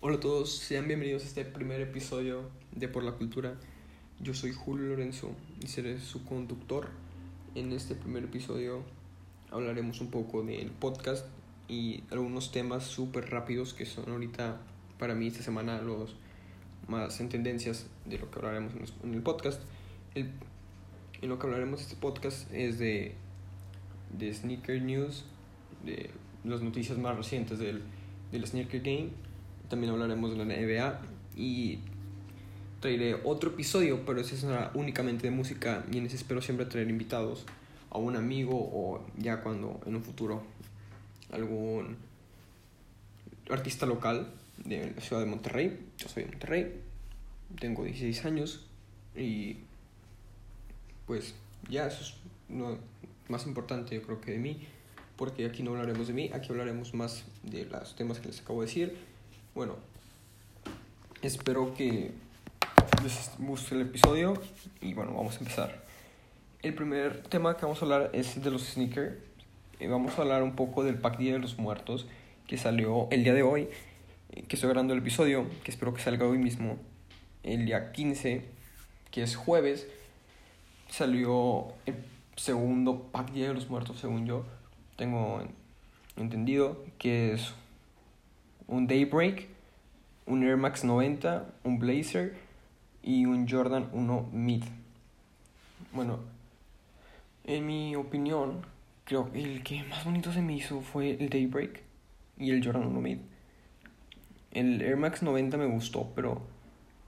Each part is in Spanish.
Hola a todos, sean bienvenidos a este primer episodio de Por la Cultura. Yo soy Julio Lorenzo y seré su conductor. En este primer episodio hablaremos un poco del podcast y algunos temas súper rápidos que son ahorita para mí esta semana los más en tendencias de lo que hablaremos en el podcast. El, en lo que hablaremos este podcast es de, de Sneaker News, de las noticias más recientes del, del Sneaker Game. También hablaremos de la NBA y traeré otro episodio, pero ese será únicamente de música y en ese espero siempre traer invitados a un amigo o ya cuando en un futuro algún artista local de la ciudad de Monterrey. Yo soy de Monterrey, tengo 16 años y pues ya eso es lo más importante yo creo que de mí, porque aquí no hablaremos de mí, aquí hablaremos más de los temas que les acabo de decir. Bueno, espero que les guste el episodio y bueno, vamos a empezar. El primer tema que vamos a hablar es de los sneakers. Vamos a hablar un poco del pack Día de los Muertos que salió el día de hoy, que estoy grabando el episodio, que espero que salga hoy mismo, el día 15, que es jueves, salió el segundo pack Día de los Muertos, según yo. Tengo entendido que es un Daybreak, un Air Max 90, un Blazer y un Jordan 1 Mid. Bueno, en mi opinión, creo que el que más bonito se me hizo fue el Daybreak y el Jordan 1 Mid. El Air Max 90 me gustó, pero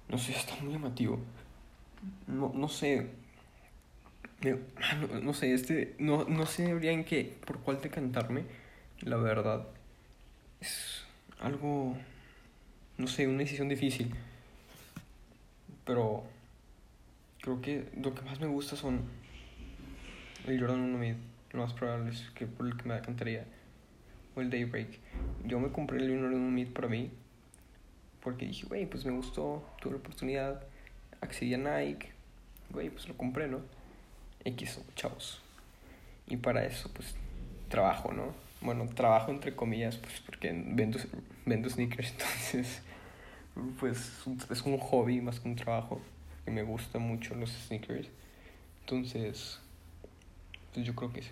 no sé, está muy llamativo. No, no sé. Ah, no, no, sé, este. No, no sé en qué. por cuál decantarme. La verdad. Es algo. No sé, una decisión difícil. Pero. Creo que lo que más me gusta son. El Jordan 1 Mid. Lo más probable es que por el que me decantaría. O el Daybreak. Yo me compré el Jordan 1 Mid para mí porque dije, güey, pues me gustó, tuve la oportunidad, accedí a Nike, güey, pues lo compré, ¿no? X, chavos. Y para eso, pues, trabajo, ¿no? Bueno, trabajo entre comillas, pues, porque vendo, vendo sneakers, entonces, pues, es un hobby más que un trabajo, que me gustan mucho los sneakers. Entonces, pues yo creo que,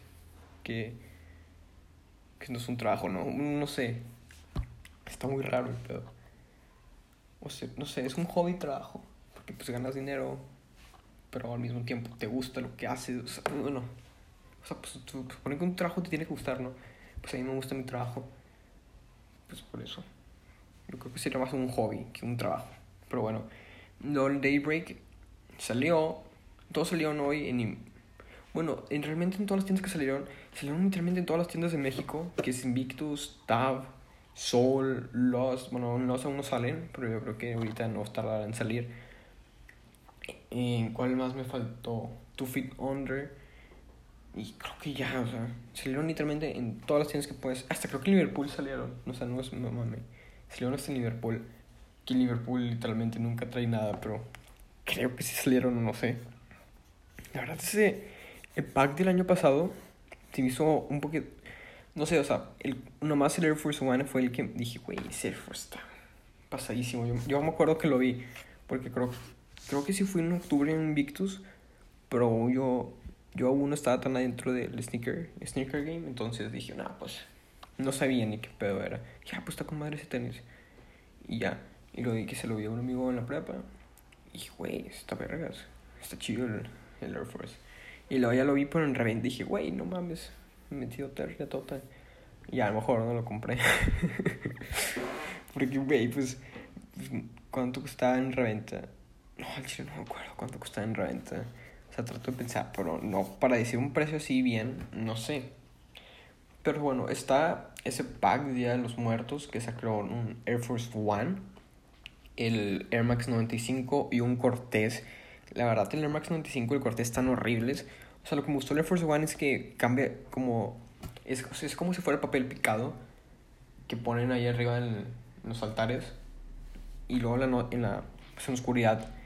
que, que no es un trabajo, ¿no? No sé, está muy raro el pedo o sea, no sé, es un hobby trabajo, porque pues ganas dinero, pero al mismo tiempo te gusta lo que haces, o sea, bueno, o sea, pues supone que un trabajo te tiene que gustar, ¿no? Pues a mí me gusta mi trabajo, pues por eso. Yo creo que sería más un hobby que un trabajo. Pero bueno, el Daybreak salió, todos salieron hoy en... Bueno, en, realmente en todas las tiendas que salieron, salieron literalmente en todas las tiendas de México, que es Invictus, Tab, Soul, Lost, bueno, Lost aún no salen, pero yo creo que ahorita no tardará en salir. ¿En ¿Cuál más me faltó? Two Feet Under. Y creo que ya, o sea, salieron literalmente en todas las tiendas que puedes. Hasta creo que en Liverpool salieron. O sea, no es no mames. Salieron hasta en Liverpool. Que Liverpool literalmente nunca trae nada, pero creo que sí salieron, no sé. La verdad, ese el pack del año pasado se hizo un poquito no sé, o sea, el, nomás el Air Force One fue el que dije, güey, ese Air Force está pasadísimo. Yo, yo me acuerdo que lo vi, porque creo, creo que sí fui en octubre en Victus, pero yo, yo aún no estaba tan adentro del sneaker, sneaker game, entonces dije, nah, pues no sabía ni qué pedo era. Ya, pues está con madre ese tenis. Y ya, y lo vi que se lo vi a un amigo en la prepa. Y güey, está vergas, está chido el, el Air Force. Y luego ya lo vi, pero en reventa dije, güey, no mames, metido terrible total. Y a lo mejor no lo compré. Porque, güey, pues, ¿cuánto costaba en reventa? No, al chile no me acuerdo cuánto costaba en reventa. Sea, trato de pensar, pero no, para decir un precio así bien, no sé. Pero bueno, está ese pack de Día de los Muertos que sacó un Air Force One, el Air Max 95 y un Cortez. La verdad, el Air Max 95 y el Cortez están horribles. O sea, lo que me gustó del Air Force One es que cambia como... Es, es como si fuera papel picado que ponen ahí arriba en, los altares y luego en la, en la, pues, en oscuridad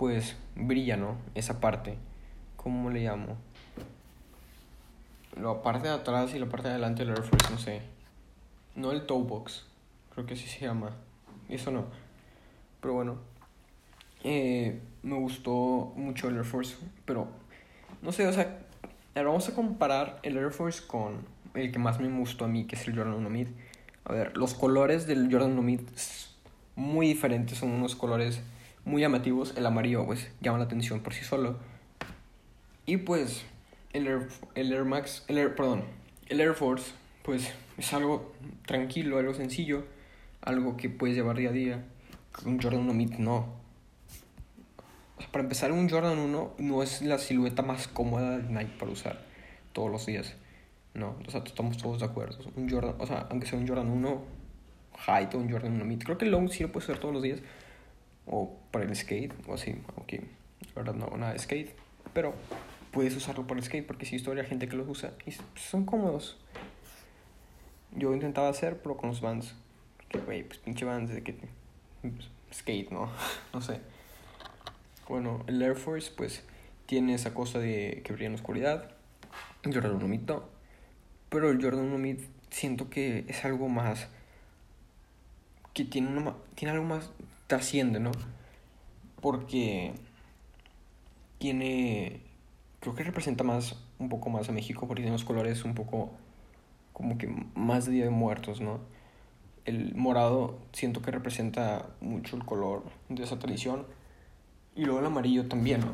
pues brilla, ¿no? Esa parte. ¿Cómo le llamo? La parte de atrás y la parte de adelante del Air Force, no sé. No el toe box, creo que así se llama. eso no. Pero bueno, eh, me gustó mucho el Air Force, pero no sé, o sea, vamos a comparar el Air Force con el que más me gustó a mí, que es el Jordan 1 Mid. A ver, los colores del Jordan 1 Mid muy diferentes, son unos colores muy llamativos. El amarillo, pues, llama la atención por sí solo. Y pues, el Air, el Air Max, el Air, perdón, el Air Force, pues, es algo tranquilo, algo sencillo, algo que puedes llevar día a día. Un Jordan 1 Mid no para empezar, un Jordan 1 no es la silueta más cómoda de Nike para usar todos los días. No, o sea, estamos todos de acuerdo. Un Jordan, o sea, aunque sea un Jordan 1 height o un Jordan 1 mid, creo que el long sí lo puedes usar todos los días. O para el skate, o así, aunque la verdad no, nada de skate. Pero puedes usarlo para el skate porque sí, historia gente que los usa y son cómodos. Yo intentaba hacer, pero con los Vans. Que, güey, pues pinche Vans de que. Pues, skate, ¿no? no sé. Bueno, el Air Force pues tiene esa cosa de que brilla en la oscuridad. Jordan 1 Mid Pero el Jordan 1 Mid siento que es algo más... Que tiene, una, tiene algo más... Trasciende, ¿no? Porque tiene... Creo que representa más, un poco más a México porque tiene los colores un poco como que más de Día de Muertos, ¿no? El morado siento que representa mucho el color de esa tradición y luego el amarillo también, ¿no?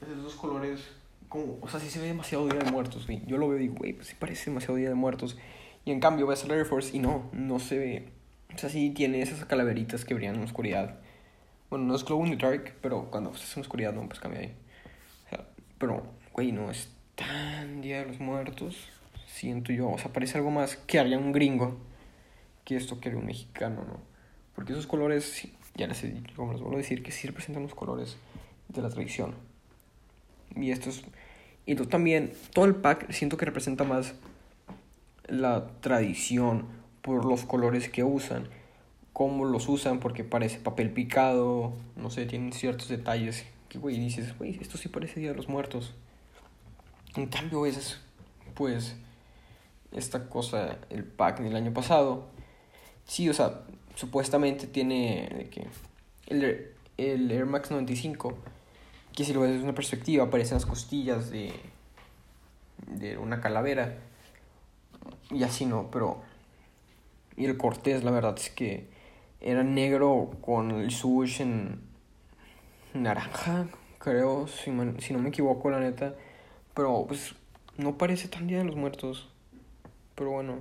Esos dos colores, como, o sea, sí se ve demasiado Día de Muertos, güey. Yo lo veo y digo, güey, pues sí parece demasiado Día de Muertos. Y en cambio ves el Air Force y no, no se ve. O sea, sí tiene esas calaveritas que brillan en la oscuridad. Bueno, no es Glow in the Dark, pero cuando estás en oscuridad, no, pues cambia ahí. O pero, güey, no es tan Día de los Muertos, siento yo. O sea, parece algo más que haría un gringo que esto que haría un mexicano, ¿no? Porque esos colores ya les he como les vuelvo a decir, que sí representan los colores de la tradición. Y estos. Y también, todo el pack siento que representa más la tradición por los colores que usan, cómo los usan, porque parece papel picado, no sé, tienen ciertos detalles que, güey, dices, güey, esto sí parece Día de los Muertos. En cambio, es, pues, esta cosa, el pack del año pasado, sí, o sea, supuestamente tiene que el, el Air Max 95, que si lo ves desde una perspectiva aparecen las costillas de, de una calavera y así no, pero y el Cortés la verdad es que era negro con el swoosh en naranja, creo, si, si no me equivoco la neta, pero pues no parece tan Día de los Muertos, pero bueno.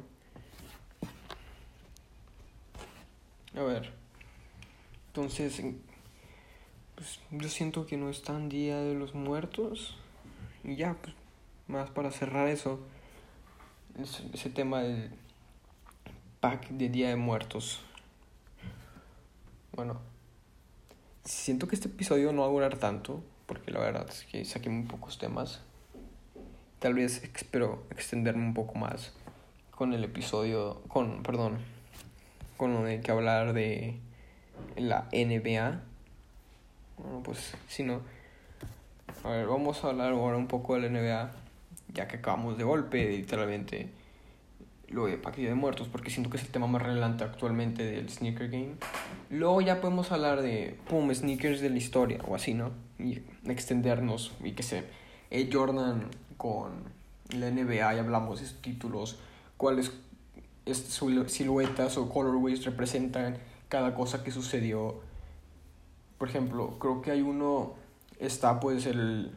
A ver. Entonces, pues yo siento que no es tan Día de los Muertos. Y ya, pues, más para cerrar eso, ese, tema del pack de Día de Muertos. Bueno, siento que este episodio no va a durar tanto, porque la verdad es que saqué muy pocos temas. Tal vez espero extenderme un poco más con el episodio, con, perdón, con lo de que hablar de la NBA. Bueno, pues si no. A ver, vamos a hablar ahora un poco de la NBA, ya que acabamos de golpe, literalmente, lo de Paquete de Muertos, porque siento que es el tema más relevante actualmente del sneaker game. Luego ya podemos hablar de, pum, sneakers de la historia, o así, ¿no? Y extendernos, y que se... Eh, Jordan con la NBA y hablamos de títulos, cuáles siluetas o colorways representan cada cosa que sucedió. Por ejemplo, creo que hay uno, está pues el...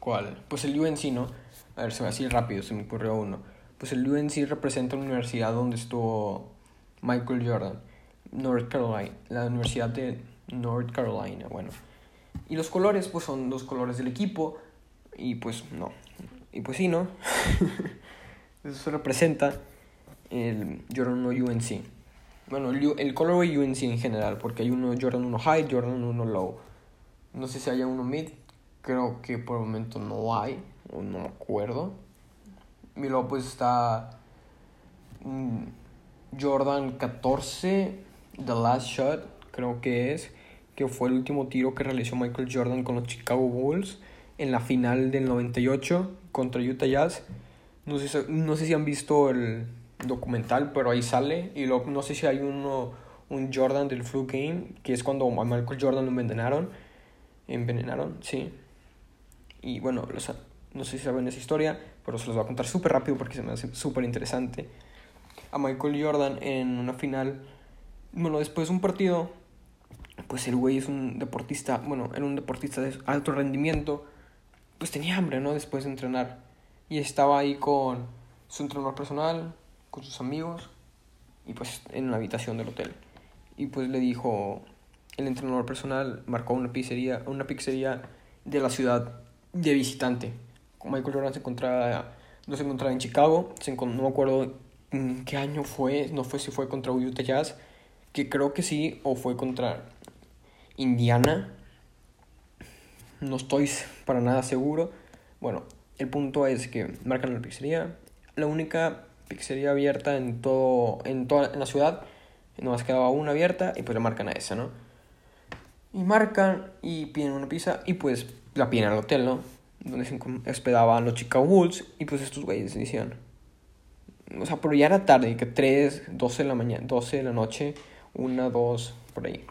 ¿Cuál? Pues el UNC, ¿no? A ver, se va así rápido, se me ocurrió uno. Pues el UNC representa una universidad donde estuvo Michael Jordan, North Carolina, la Universidad de North Carolina, bueno. Y los colores, pues son los colores del equipo, y pues no. Y pues sí, ¿no? Eso representa el Jordan 1 UNC. Bueno, el, el colorway UNC en general, porque hay uno Jordan 1 High, Jordan 1 Low. No sé si haya uno Mid, creo que por el momento no hay, o no me acuerdo. Y luego pues está mm, Jordan 14, The Last Shot, creo que es, que fue el último tiro que realizó Michael Jordan con los Chicago Bulls en la final del 98 contra Utah Jazz. No sé, no sé si han visto el, documental, pero ahí sale. Y luego no sé si hay uno, un Jordan del Flu Game, que es cuando a Michael Jordan lo envenenaron. Envenenaron, sí. Y bueno, los, no sé si saben esa historia, pero se los voy a contar súper rápido porque se me hace súper interesante. A Michael Jordan en una final, bueno, después de un partido, pues el güey es un deportista, bueno, era un deportista de alto rendimiento, pues tenía hambre, ¿no? Después de entrenar. Y estaba ahí con su entrenador personal, con sus amigos, y pues en la habitación del hotel. Y pues le dijo, el entrenador personal marcó una pizzería, una pizzería de la ciudad de visitante. Michael Jordan se encontraba, no se encontraba en Chicago, se no me acuerdo en qué año fue, no fue si fue contra Utah Jazz, que creo que sí, o fue contra Indiana, no estoy para nada seguro. Bueno, el punto es que marcan la pizzería, la única pizzería abierta en todo en toda en la ciudad, nomás quedaba una abierta y pues le marcan a esa, ¿no? Y marcan y piden una pizza y pues la piden al hotel, ¿no? Donde se hospedaban los Chicago Bulls y pues estos güeyes decían, o sea, pero ya era tarde, que 3, 12 de la mañana, 12 de la noche, 1, 2, por ahí,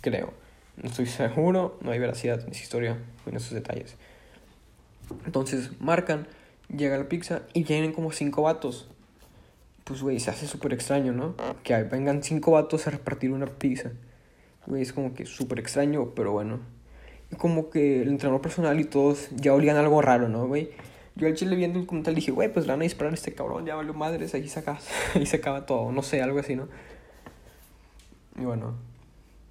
creo. No estoy seguro, no hay veracidad en esa historia, en esos detalles. Entonces marcan, llega la pizza y vienen como cinco vatos. Pues, güey, se hace súper extraño, ¿no? Que vengan cinco vatos a repartir una pizza. Güey, es como que súper extraño, pero bueno. Como que el entrenador personal y todos ya olían algo raro, ¿no, güey? Yo al chile viendo el comentario dije, güey, pues le van a disparar a este cabrón, ya valió madres, ahí se acaba, ahí se acaba todo, no sé, algo así, ¿no? Y bueno,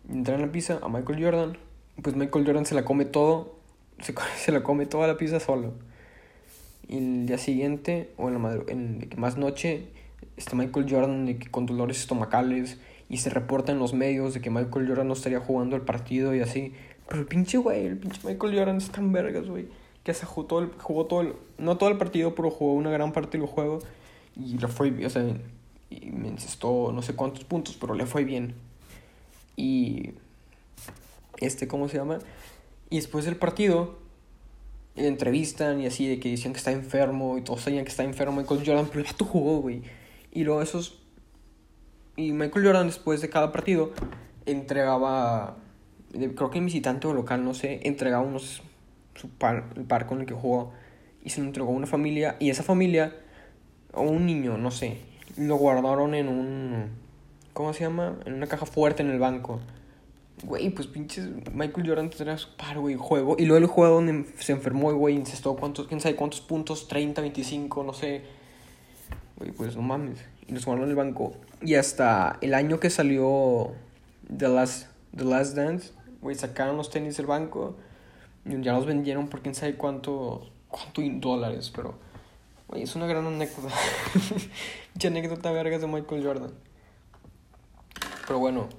entran la pizza a Michael Jordan, pues Michael Jordan se la come todo, se, se la come toda la pizza solo. Y el día siguiente, o en la en más noche, está Michael Jordan con dolores estomacales y se reporta en los medios de que Michael Jordan no estaría jugando el partido y así. Pero el pinche güey, el pinche Michael Jordan es tan vergas, güey, que se jugó todo, el, jugó todo el, no todo el partido, pero jugó una gran parte del juego y le fue, o sea, y me encestó no sé cuántos puntos, pero le fue bien. Y este, ¿cómo se llama? Y después del partido, entrevistan y así, de que decían que está enfermo y todos sabían que está enfermo. Michael Jordan, pero el vato jugó, güey. Y luego esos. Y Michael Jordan, después de cada partido, entregaba. Creo que en visitante o local, no sé, entregaba unos. Su par, el par con el que jugó. Y se lo entregó a una familia. Y esa familia, o un niño, no sé, lo guardaron en un. ¿Cómo se llama? En una caja fuerte en el banco. Güey, pues pinches Michael Jordan tenía su par, güey, juego. Y luego el juego donde se enfermó, güey, incestó cuántos, quién sabe cuántos puntos, 30, 25, no sé. Güey, pues no mames. Y los guardaron en el banco. Y hasta el año que salió The Last, The Last Dance, güey, sacaron los tenis del banco. Ya los vendieron por quién sabe cuánto, cuánto dólares, pero... Güey, es una gran anécdota. Mucha anécdota vergas de Michael Jordan. Pero bueno,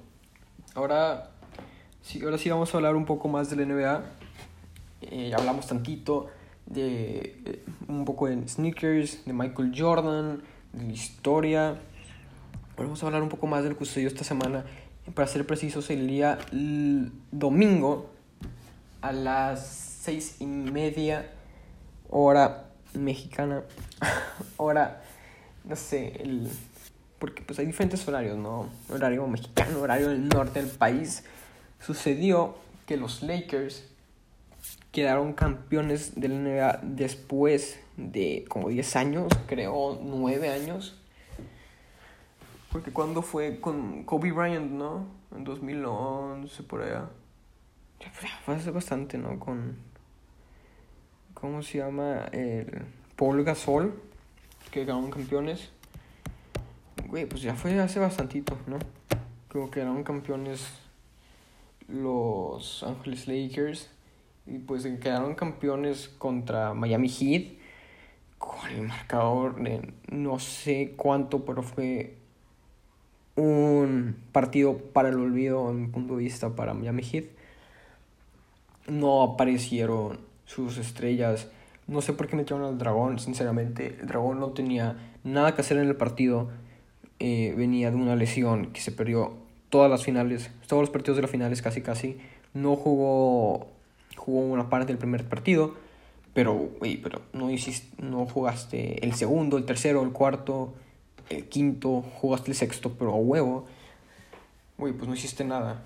ahora Sí, ahora sí vamos a hablar un poco más de la NBA. Eh, hablamos tantito de eh, un poco de sneakers, de Michael Jordan, de la historia. Ahora vamos a hablar un poco más del que sucedió esta semana. Para ser precisos, el día domingo a las seis y media hora mexicana. hora, no sé, el, porque pues hay diferentes horarios, ¿no? Horario mexicano, horario del norte del país sucedió que los Lakers quedaron campeones de la NBA después de como 10 años, creo 9 años. Porque cuando fue con Kobe Bryant, ¿no? En 2011, por allá. Fue hace bastante, ¿no? Con... ¿Cómo se llama? El Paul Gasol, que quedaron campeones. Güey, pues ya fue hace bastantito, ¿no? Creo que quedaron campeones los Angeles Lakers y pues quedaron campeones contra Miami Heat con el marcador de no sé cuánto, pero fue un partido para el olvido en mi punto de vista para Miami Heat. No aparecieron sus estrellas. No sé por qué metieron al dragón, sinceramente. El dragón no tenía nada que hacer en el partido. Eh, venía de una lesión que se perdió todas las finales, todos los partidos de las finales casi casi. No jugó, jugó una parte del primer partido, pero, pero no, hiciste, no jugaste el segundo, el tercero, el cuarto. El quinto, jugaste el sexto, pero a huevo. Güey, pues no hiciste nada.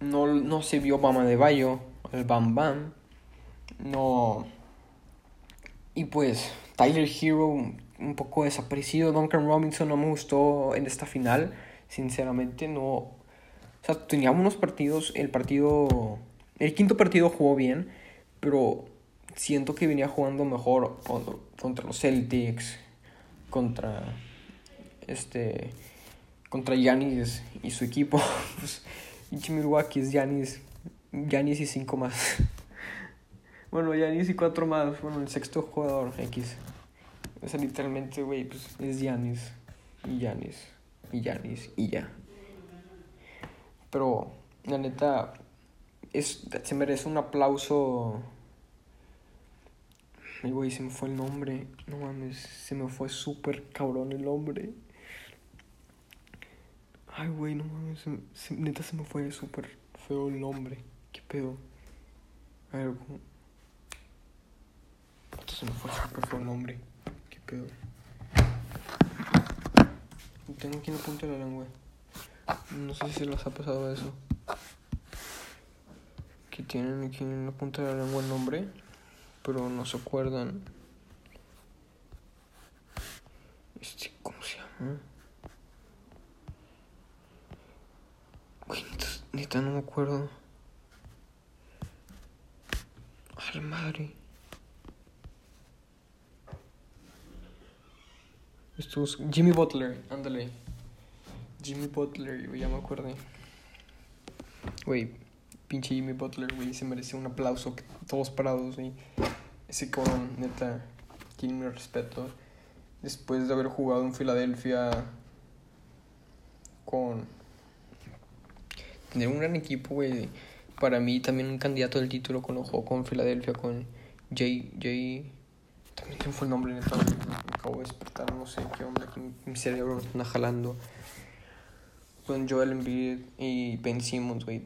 No, no se vio Bama de Bayo, el Bam Bam. No. Y pues, Tyler Hero, un poco desaparecido. Duncan Robinson no me gustó en esta final. Sinceramente, no. O sea, teníamos unos partidos. El partido. El quinto partido jugó bien, pero siento que venía jugando mejor contra los Celtics, contra este contra Yanis y su equipo. pues, Milwaukee es Yanis, Yanis y cinco más. bueno, Yanis y cuatro más. Bueno, el sexto jugador X. O sea, literalmente, güey, pues es Yanis y Yanis y Yanis y ya. Pero, la neta, es, se merece un aplauso Ay, güey, se me fue el nombre. No mames, se me fue súper cabrón el nombre. Ay, güey, no mames, neta se me fue súper feo el nombre. ¿Qué pedo? A ver, se me fue súper feo el nombre. ¿Qué pedo? Tengo aquí en la punta de la lengua. No sé si les ha pasado eso. Que tienen aquí en la punta de la lengua el nombre pero no se acuerdan. Este, ¿cómo se llama? Neta, no me acuerdo. A la madre. Esto es Jimmy Butler, ándale. Jimmy Butler, ya me acuerdo Güey, pinche Jimmy Butler, güey, se merece un aplauso. Todos parados, güey. Ese cabrón, neta, tiene mi respeto. Después de haber jugado en Filadelfia con... Tener un gran equipo, güey. Para mí también un candidato del título con jugó con Filadelfia, con Jay... Jay... También fue el nombre, neta. Me acabo de despertar, no sé qué onda, mi cerebro me está jalando. Con Joel Embiid y Ben Simmons, güey.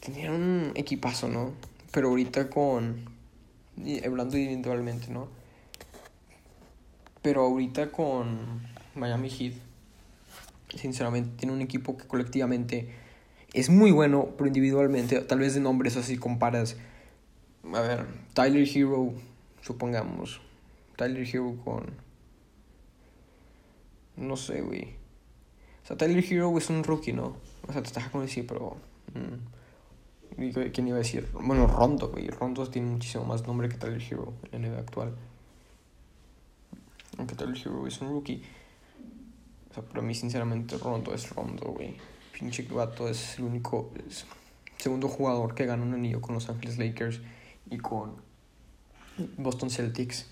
Tenían un equipazo, ¿no? Pero ahorita con hablando individualmente, ¿no? Pero ahorita con Miami Heat, sinceramente, tiene un equipo que colectivamente es muy bueno, pero individualmente, tal vez de nombres así comparas. A ver, Tyler Hero, supongamos. Tyler Hero con. No sé, güey. O sea, Tyler Hero es un rookie, ¿no? O sea, te estás con decir, pero. Mm, ¿Quién iba a decir? Bueno, Rondo, güey. Rondo tiene muchísimo más nombre que Tyler Hero en el actual. Aunque Tyler Hero es un rookie. O sea, para mí, sinceramente, Rondo es Rondo, güey. Pinche vato es el único. segundo jugador que gana un anillo con Los Angeles Lakers y con Boston Celtics.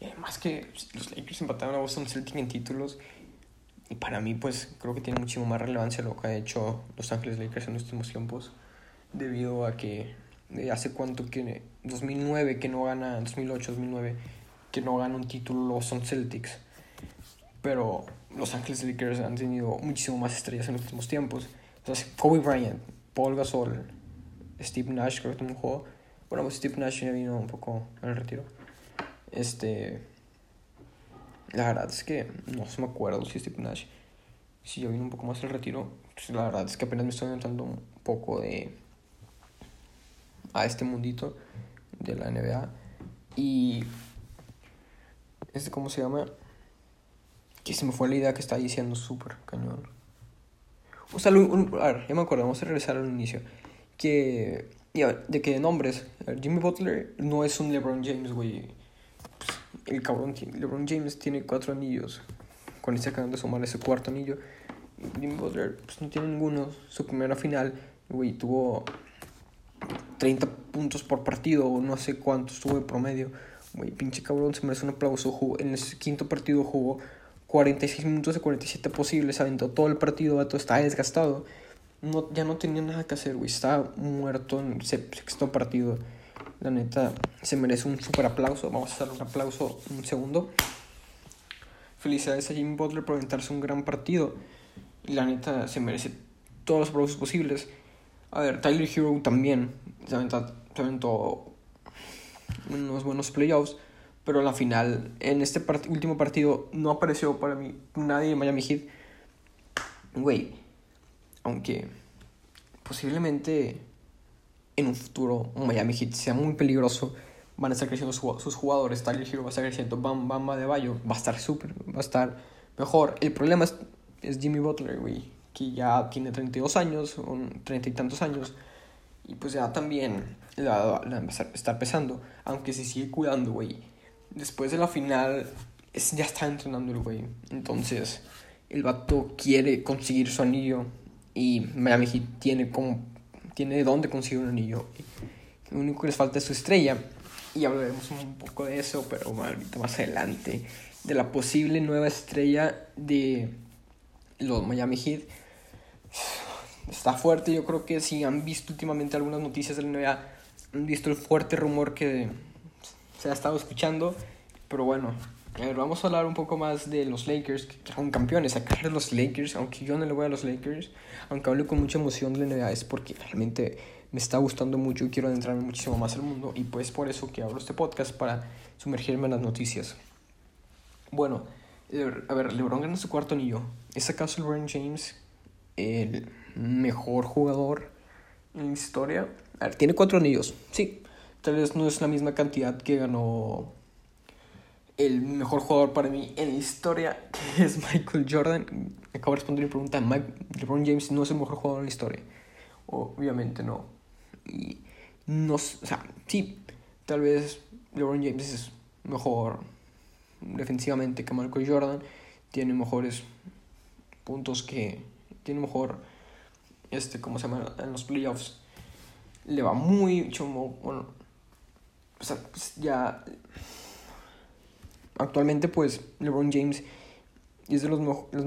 Y además que los Lakers empataron a Boston Celtics en títulos. Y para mí, pues, creo que tiene muchísimo más relevancia lo que ha hecho Los Angeles Lakers en estos tiempos debido a que hace cuánto que 2009 que no gana 2008 2009 que no gana un título los Celtics pero los Ángeles Lakers han tenido muchísimo más estrellas en los últimos tiempos entonces Kobe Bryant Paul Gasol Steve Nash creo que un juego bueno pues Steve Nash ya vino un poco al retiro este la verdad es que no se me acuerdo si Steve Nash si ya vino un poco más al retiro pues la verdad es que apenas me estoy inventando un poco de a este mundito de la NBA. Y. Este, ¿cómo se llama? Que se me fue la idea que estaba diciendo, súper cañón. O sea, a ver, ya me acuerdo, vamos a regresar al inicio. Que. Ya, de que nombres. Jimmy Butler no es un LeBron James, güey. Pues, el cabrón, LeBron James tiene cuatro anillos. Con este acaban de sumar ese cuarto anillo. Jimmy Butler, pues no tiene ninguno. Su primera final, güey, tuvo 30 puntos por partido o no sé cuánto estuvo de promedio. Güey, pinche cabrón, se merece un aplauso. en ese quinto partido jugó 46 minutos de 47 posibles, aventó todo el partido, estaba desgastado. No, ya no tenía nada que hacer, güey, estaba muerto en sexto partido. La neta, se merece un super aplauso. Vamos a hacer un aplauso un segundo. Felicidades a Jimmy Butler por aventarse un gran partido. La neta, se merece todos los aplausos posibles. A ver, Tyler Hero también se aventó, unos buenos playoffs, pero la final, en este último partido, no apareció para mí nadie en Miami Heat. Güey, aunque posiblemente en un futuro Miami Heat sea muy peligroso, van a estar creciendo sus jugadores, Tyler Hero va a estar creciendo, Bam Bam de Bayo va a estar súper, va a estar mejor. El problema es, es Jimmy Butler, güey, que ya tiene 32 años, o 30 y tantos años, y pues ya también la, va a estar pesando, aunque se sigue cuidando, güey. Después de la final, es, ya está entrenando el güey. Entonces, el vato quiere conseguir su anillo y Miami Heat tiene como tiene de dónde conseguir un anillo. Lo único que les falta es su estrella. Y hablaremos un poco de eso, pero ahorita más adelante. De la posible nueva estrella de los Miami Heat. Está fuerte, yo creo que si han visto últimamente algunas noticias de la NBA, han visto el fuerte rumor que se ha estado escuchando. Pero bueno, a ver, vamos a hablar un poco más de los Lakers, que son campeones. Acá los Lakers, aunque yo no le voy a los Lakers, aunque hablo con mucha emoción de la NBA, es porque realmente me está gustando mucho y quiero adentrarme muchísimo más al mundo. Y pues por eso que abro este podcast para sumergirme en las noticias. Bueno, a ver, LeBron gana su cuarto anillo. ¿Es acaso LeBron James el mejor jugador en historia? A ver, tiene cuatro anillos, sí. Tal vez no es la misma cantidad que ganó el mejor jugador para mí en la historia, que es Michael Jordan. Acabo de responder mi pregunta. LeBron James no es el mejor jugador en la historia. Obviamente no. Y no, o sea, sí, tal vez LeBron James es mejor defensivamente que Michael Jordan. Tiene mejores puntos que. Tiene mejor. Este, ¿cómo se llama? En los playoffs. Le va muy. Bueno. O sea, pues ya actualmente pues LeBron James es de los, es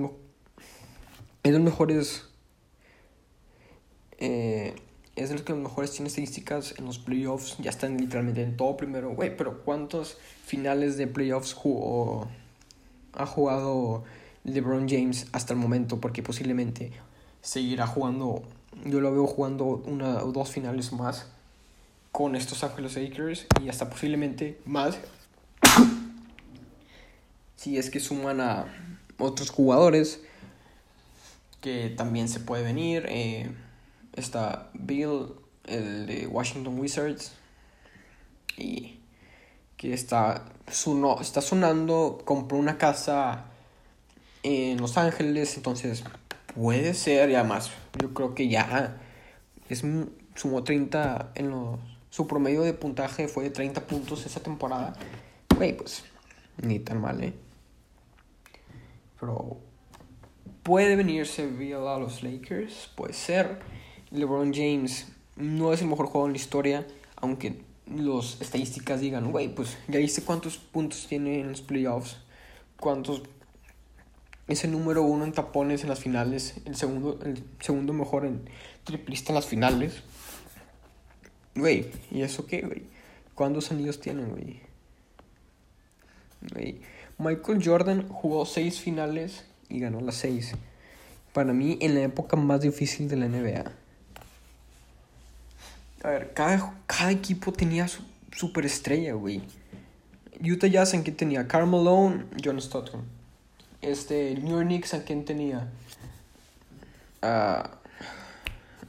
de los mejores eh, es de los que mejores tiene estadísticas en los playoffs ya están literalmente en todo primero. Güey pero cuántos finales de playoffs jugó, ha jugado LeBron James hasta el momento porque posiblemente seguirá jugando yo lo veo jugando una o dos finales más con estos Ángeles Lakers y hasta posiblemente más si es que suman a otros jugadores que también se puede venir. Eh, está Bill, el de Washington Wizards, y que está, está sonando, compró una casa en Los Ángeles, entonces puede ser, y además yo creo que ya es, sumó 30 en los, su promedio de puntaje fue de 30 puntos esa temporada. Güey, pues ni tan mal, ¿eh? pero puede venirse Bill a los Lakers, puede ser. LeBron James no es el mejor jugador en la historia, aunque las estadísticas digan, güey, pues ya viste cuántos puntos tiene en los playoffs, cuántos es el número uno en tapones en las finales, el segundo, el segundo mejor en triplista en las finales. Güey, ¿y eso qué, güey? ¿Cuántos anillos tienen, güey? Güey. Michael Jordan jugó seis finales y ganó las seis. Para mí, en la época más difícil de la NBA. A ver, cada, cada equipo tenía su superestrella, güey. Utah Jazz en quien tenía Karl Malone, John Stockton. Este, New York Knicks en quien tenía. Uh,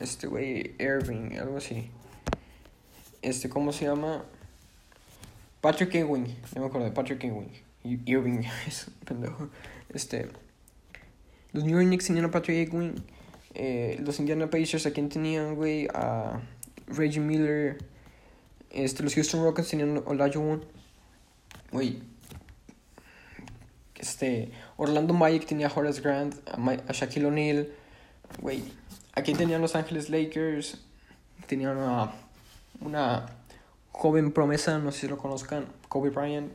este güey, Irving, algo así. Este, ¿cómo se llama? Patrick Ewing, no me acuerdo de Patrick Ewing. Irving es pendejo. Este. Los New York Knicks tenían a Patrick Ewing. Eh, los Indiana Pacers, ¿a quién tenían, güey? A Reggie Miller. Este, los Houston Rockets tenían Olajuwon. Güey. Este. Orlando Magic tenía a Horace Grant. A, Shaquille O'Neal. Güey. Aquí tenían Los Angeles Lakers. Tenían a una joven promesa, no sé si lo conozcan, Kobe Bryant.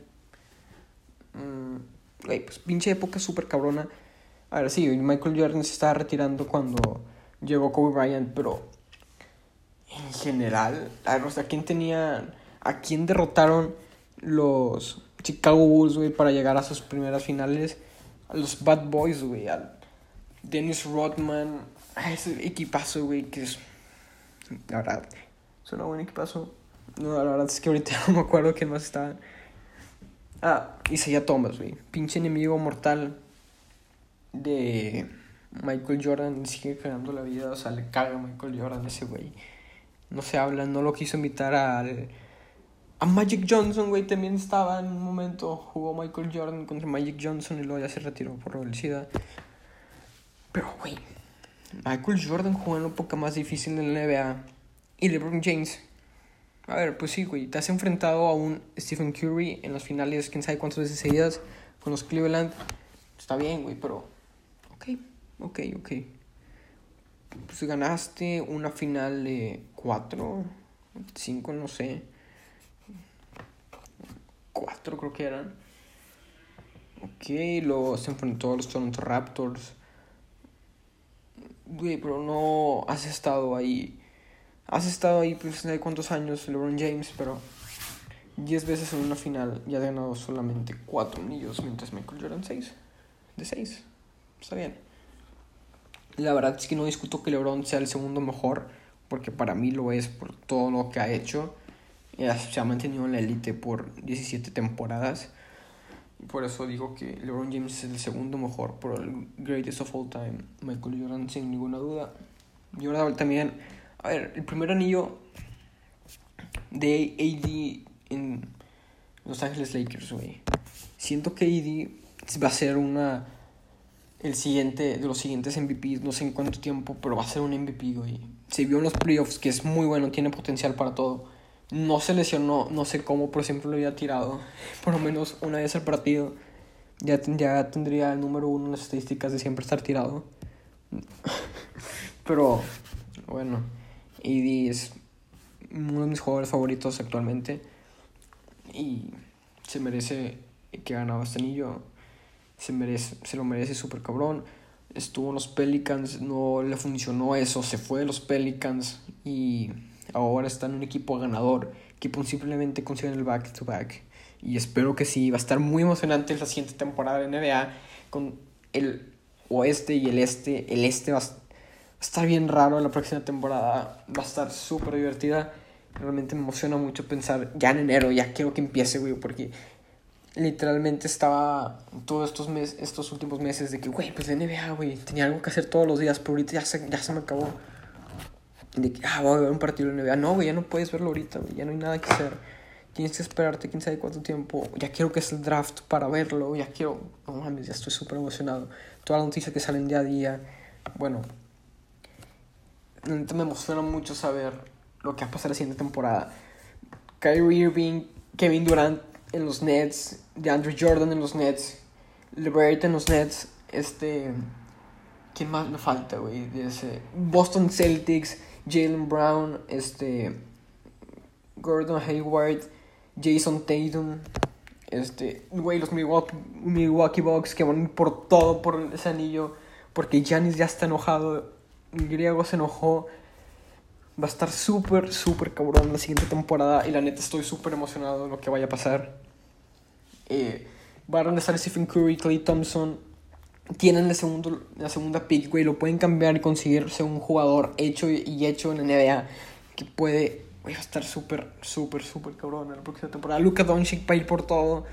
Mm, pues pinche época súper cabrona. A ver, sí, Michael Jordan se estaba retirando cuando llegó Kobe Bryant, pero en general, a ver, ¿a quién tenían, a quién derrotaron los Chicago Bulls, güey, para llegar a sus primeras finales? A los Bad Boys, güey, al Dennis Rodman, a ese equipazo, güey, que es, la verdad, es un buen equipazo. No, la verdad es que ahorita no me acuerdo quién más estaban. Ah, Isaiah Thomas, güey. Pinche enemigo mortal de Michael Jordan. Sigue cagando la vida. O sea, le caga a Michael Jordan ese güey. No se habla, no lo quiso invitar al a Magic Johnson, güey, también estaba en un momento. Jugó Michael Jordan contra Magic Johnson y luego ya se retiró por velocidad. Pero, güey, Michael Jordan jugó en una época más difícil en la NBA. Y LeBron James. A ver, pues sí, güey, te has enfrentado a un Stephen Curry en las finales, quién sabe cuántas veces seguidas, con los Cleveland. Está bien, güey, pero. Ok, ok, ok. Pues ganaste una final de 4, 5, no sé cuatro creo que eran. Ok, luego se enfrentó a los Toronto Raptors. Güey, pero no has estado ahí. Has estado ahí, pues, no cuántos años, LeBron James, pero 10 veces en una final y ha ganado solamente 4 anillos, mientras Michael Jordan 6. De 6. Está bien. La verdad es que no discuto que LeBron sea el segundo mejor, porque para mí lo es por todo lo que ha hecho se ha mantenido en la élite por 17 temporadas. Por eso digo que LeBron James es el segundo mejor por el greatest of all time. Michael Jordan sin ninguna duda. Jordan también. A ver, el primer anillo de AD en Los Ángeles Lakers, güey. Siento que AD va a ser una el siguiente de los siguientes MVPs, no sé en cuánto tiempo, pero va a ser un MVP, güey. Se vio en los playoffs que es muy bueno, tiene potencial para todo no se lesionó, no sé cómo, pero siempre lo había tirado. Por lo menos una vez al partido. Ya, ya tendría el número uno en las estadísticas de siempre estar tirado. pero, bueno, AD es uno de mis jugadores favoritos actualmente. Y se merece que ganaba este anillo. Se, merece, se lo merece súper cabrón. Estuvo en los Pelicans, no le funcionó eso, se fue de los Pelicans y ahora está en un equipo ganador, que simplemente consiguen el back-to-back. Y espero que sí, va a estar muy emocionante la siguiente temporada de NBA con el oeste y el este. El este va a estar bien raro la próxima temporada, va a estar súper divertida. Realmente me emociona mucho pensar ya en enero, ya quiero que empiece, güey, porque literalmente estaba todos estos meses, estos últimos meses de que, güey, pues de NBA, güey, tenía algo que hacer todos los días, pero ahorita ya se, ya se me acabó de que, ah, voy a ver un partido de NBA. No, güey, ya no puedes verlo ahorita, güey, ya no hay nada que hacer. Tienes que esperarte quién sabe cuánto tiempo. Ya quiero que es el draft para verlo, ya quiero. No mames, ya estoy súper emocionado. Todas las noticias que salen día a día. Bueno, me emociona mucho saber lo que va a pasar la siguiente temporada. Kyrie Irving, Kevin Durant en los Nets, DeAndre Jordan en los Nets, LeBert en los Nets, este. ¿Quién más me falta, güey? Boston Celtics. Jalen Brown, este, Gordon Hayward, Jason Tatum, este, güey, los Milwaukee, Milwaukee Bucks que van por todo por ese anillo, porque Giannis ya está enojado, griego se enojó. Va a estar súper, súper cabrón la siguiente temporada y la neta estoy súper emocionado de lo que vaya a pasar. Eh, va a regresar Stephen Curry, Clay Thompson, tienen la, segundo, la segunda pick, güey, lo pueden cambiar y conseguirse un jugador hecho y hecho en la NBA que puede, va a estar súper, súper, súper cabrón en la próxima temporada. Luka Doncic va a ir por todo,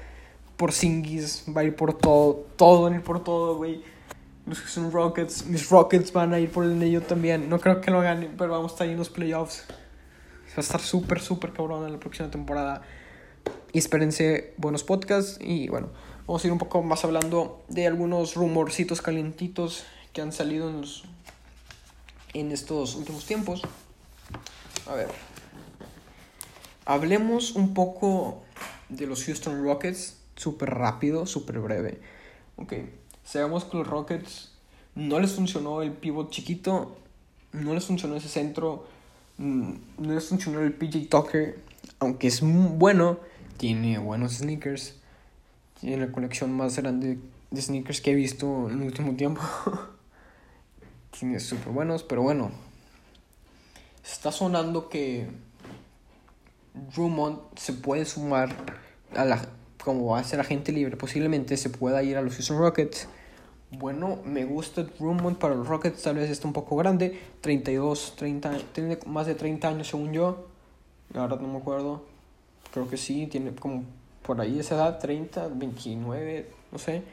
por Singis, va a ir por todo, todo van a ir por todo, güey. Los que son Rockets, mis Rockets van a ir por el anillo también. No creo que lo ganen, pero vamos a estar ahí en los playoffs. Va a estar súper, súper cabrón en la próxima temporada. Y espérense buenos podcasts y bueno. Vamos a ir un poco más hablando de algunos rumorcitos calientitos que han salido en, en estos últimos tiempos. A ver. Hablemos un poco de los Houston Rockets. Súper rápido, súper breve. Ok. Sabemos que los Rockets no les funcionó el pivot chiquito. No les funcionó ese centro. Mm, no les funcionó el PJ Tucker. Aunque es bueno. Tiene buenos sneakers tiene la colección más grande de sneakers que he visto en el último tiempo. Tiene súper buenos, pero bueno. Está sonando que Drummond se puede sumar a la como va a ser agente libre, posiblemente se pueda ir a los Houston Rockets. Bueno, me gusta Drummond para los Rockets, tal vez está un poco grande, 32, 30, tiene más de 30 años según yo. La verdad no me acuerdo. Creo que sí, tiene como por ahí esa edad, 30, 29, no sé.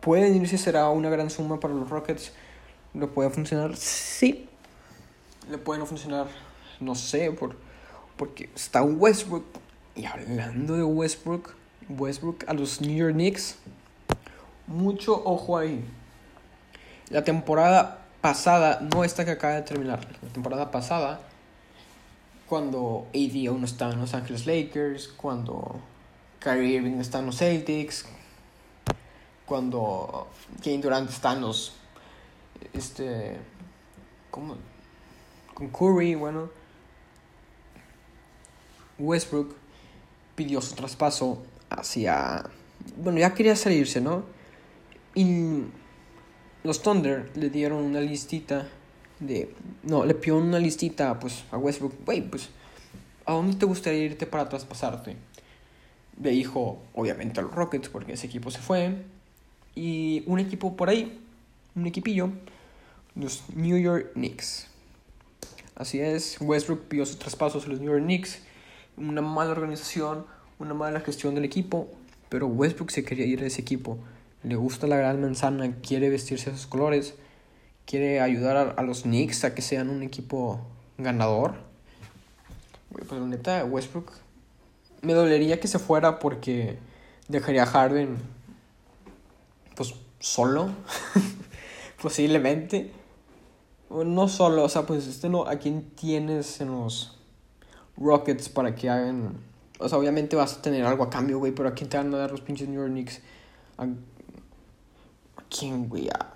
Pueden irse, será una gran suma para los Rockets. ¿Le puede funcionar? Sí. Le puede no funcionar, no sé, por, porque está Westbrook. Y hablando de Westbrook, Westbrook a los New York Knicks, mucho ojo ahí. La temporada pasada, no esta que acaba de terminar, la temporada pasada, cuando AD aún estaba en Los Angeles Lakers, cuando Kyrie Irving está en los Celtics, cuando Kane Durant está en los. Este. ¿Cómo? Con Curry, bueno. Westbrook pidió su traspaso hacia. Bueno, ya quería salirse, ¿no? Y los Thunder le dieron una listita de. No, le pidió una listita pues, a Westbrook. Wey, pues, ¿a dónde te gustaría irte para traspasarte? Le dijo, obviamente, a los Rockets, porque ese equipo se fue. Y un equipo por ahí, un equipillo, los New York Knicks. Así es, Westbrook pidió sus traspasos a los New York Knicks. Una mala organización, una mala gestión del equipo, pero Westbrook se quería ir de ese equipo. Le gusta la gran manzana, quiere vestirse a sus colores, quiere ayudar a, los Knicks a que sean un equipo ganador. Pues la neta, Westbrook me dolería que se fuera porque dejaría a Harden pues solo, posiblemente. No solo, o sea, pues este no, ¿a quién tienes en los Rockets para que hagan... O sea, obviamente vas a tener algo a cambio, güey, pero ¿a quién te van a dar los pinches New York Knicks? ¿A, quién, güey? A,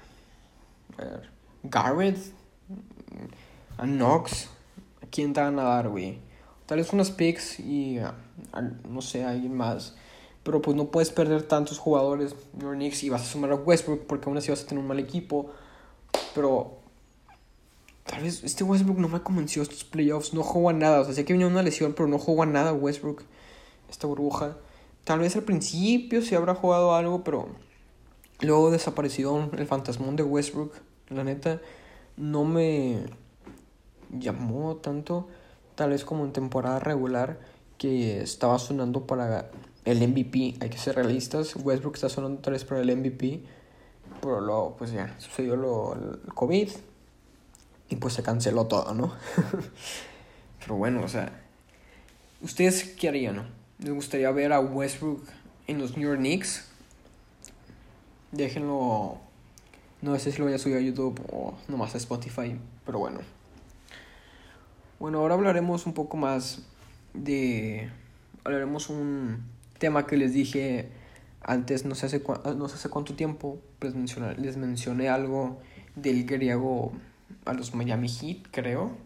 ver, Garrett, a Knox, ¿a quién te van a dar, güey? Tal vez unas picks y, no sé, alguien más. Pero pues no puedes perder tantos jugadores, York Knicks, y vas a sumar a Westbrook porque aún así vas a tener un mal equipo. Pero tal vez este Westbrook no me convenció estos playoffs, no jugó a nada. O sea, sé que venía una lesión, pero no jugó a nada Westbrook, esta burbuja. Tal vez al principio sí habrá jugado algo, pero luego desapareció el fantasmón de Westbrook. La neta, no me llamó tanto, tal vez como en temporada regular, que estaba sonando para el MVP, hay que ser realistas. Westbrook está sonando tal vez para el MVP, pero luego, pues ya, sucedió lo, el COVID y pues se canceló todo, ¿no? pero bueno, o sea, ¿ustedes qué harían? ¿Les gustaría ver a Westbrook en los New York Knicks? Déjenlo. No sé si lo voy a subir a YouTube o nomás a Spotify, pero bueno. Bueno, ahora hablaremos un poco más de. Hablaremos un tema que les dije antes, no sé hace, cuánto tiempo, pues les mencioné algo del griego a los Miami Heat, creo.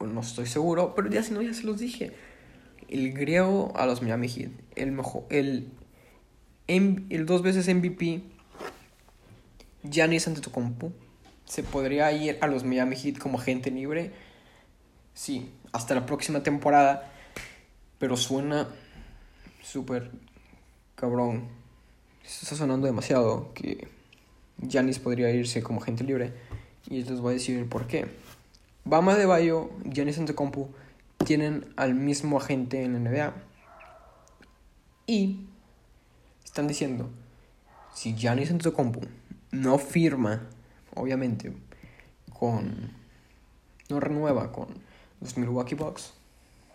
No estoy seguro, pero ya si no, ya se los dije. El griego a los Miami Heat. El mejor. El, el dos veces MVP. Giannis Antetokounmpo. Se podría ir a los Miami Heat como agente libre. Sí, hasta la próxima temporada. Pero suena súper cabrón. Está sonando demasiado que Giannis podría irse como agente libre. Y les voy a decir por qué. Bama de Bayo, Giannis Antetokounmpo tienen al mismo agente en la NBA. Y están diciendo, si Giannis Antetokounmpo no firma, obviamente, con no renueva con los Milwaukee Bucks,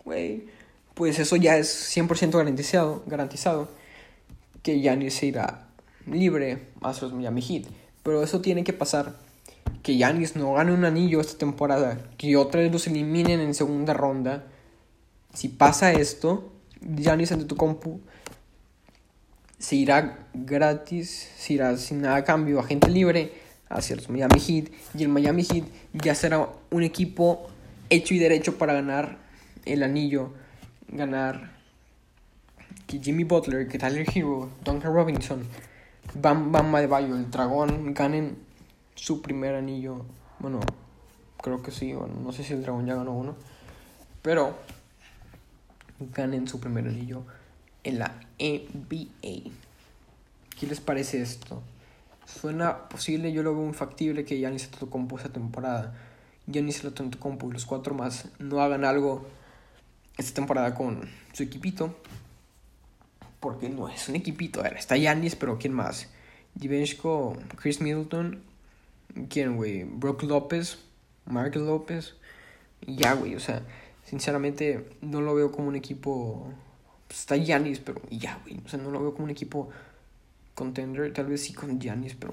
güey, pues eso ya es 100% garantizado, garantizado que Giannis se irá libre hacia los Miami Heat. Pero eso tiene que pasar que Giannis no gane un anillo esta temporada, que otra vez los eliminen en segunda ronda. Si pasa esto, Giannis Antetokounmpo se irá gratis, se irá sin nada a cambio, a gente libre hacia los Miami Heat y el Miami Heat ya será un equipo hecho y derecho para ganar el anillo ganar que Jimmy Butler, que Tyler Hero, Duncan Robinson, Bam Bam Bayo, el dragón ganen su primer anillo. Bueno, creo que sí, no sé si el dragón ya ganó uno, pero ganen su primer anillo en la NBA. ¿Qué les parece esto? Suena posible, yo lo veo infactible que Giannis Antetokounmpo esta temporada, Giannis Antetokounmpo y los cuatro más no hagan algo esta temporada con su equipito. porque no es un equipito. A ver, está Yanis, pero ¿quién más? Divensko, Chris Middleton. ¿Quién, güey? Brock López, Mark López. Ya, güey, o sea, sinceramente no lo veo como un equipo. Pues, está Yanis, pero ya, güey. O sea, no lo veo como un equipo contender. Tal vez sí con Yanis, pero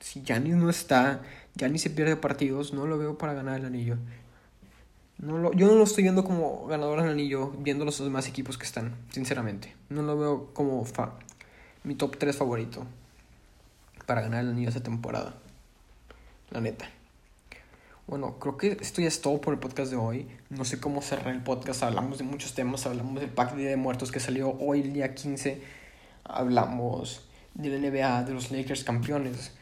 si Yanis no está, Yanis se pierde partidos, no lo veo para ganar el anillo. No lo, yo no lo estoy viendo como ganador del anillo, viendo los demás equipos que están, sinceramente. No lo veo como fa mi top 3 favorito para ganar el anillo esta temporada. La neta. Bueno, creo que esto ya es todo por el podcast de hoy. No sé cómo cerrar el podcast. Hablamos de muchos temas. Hablamos del Pack de Día de Muertos que salió hoy el día 15. Hablamos de la NBA, de los Lakers campeones.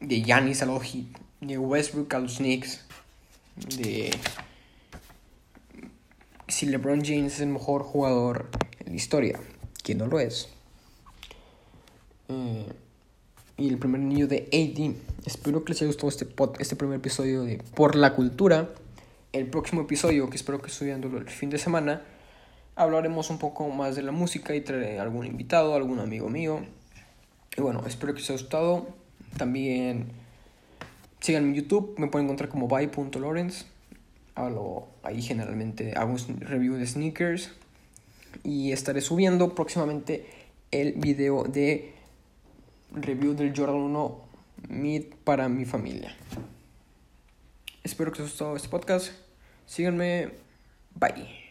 De Giannis a los Heat. De Westbrook a los Knicks. De si LeBron James es el mejor jugador en la historia, que no lo es. Eh, y el primer niño de AD. Espero que les haya gustado este, este primer episodio de Por la Cultura. El próximo episodio, que espero que estoy viendo el fin de semana, hablaremos un poco más de la música y traeré algún invitado, algún amigo mío. Y bueno, espero que les haya gustado. También síganme en YouTube, me pueden encontrar como by.lawrence hablo ahí generalmente hago un review de sneakers y estaré subiendo próximamente el video de review del Jordan 1 Mid para mi familia. Espero que os haya gustado este podcast. Síganme. Bye.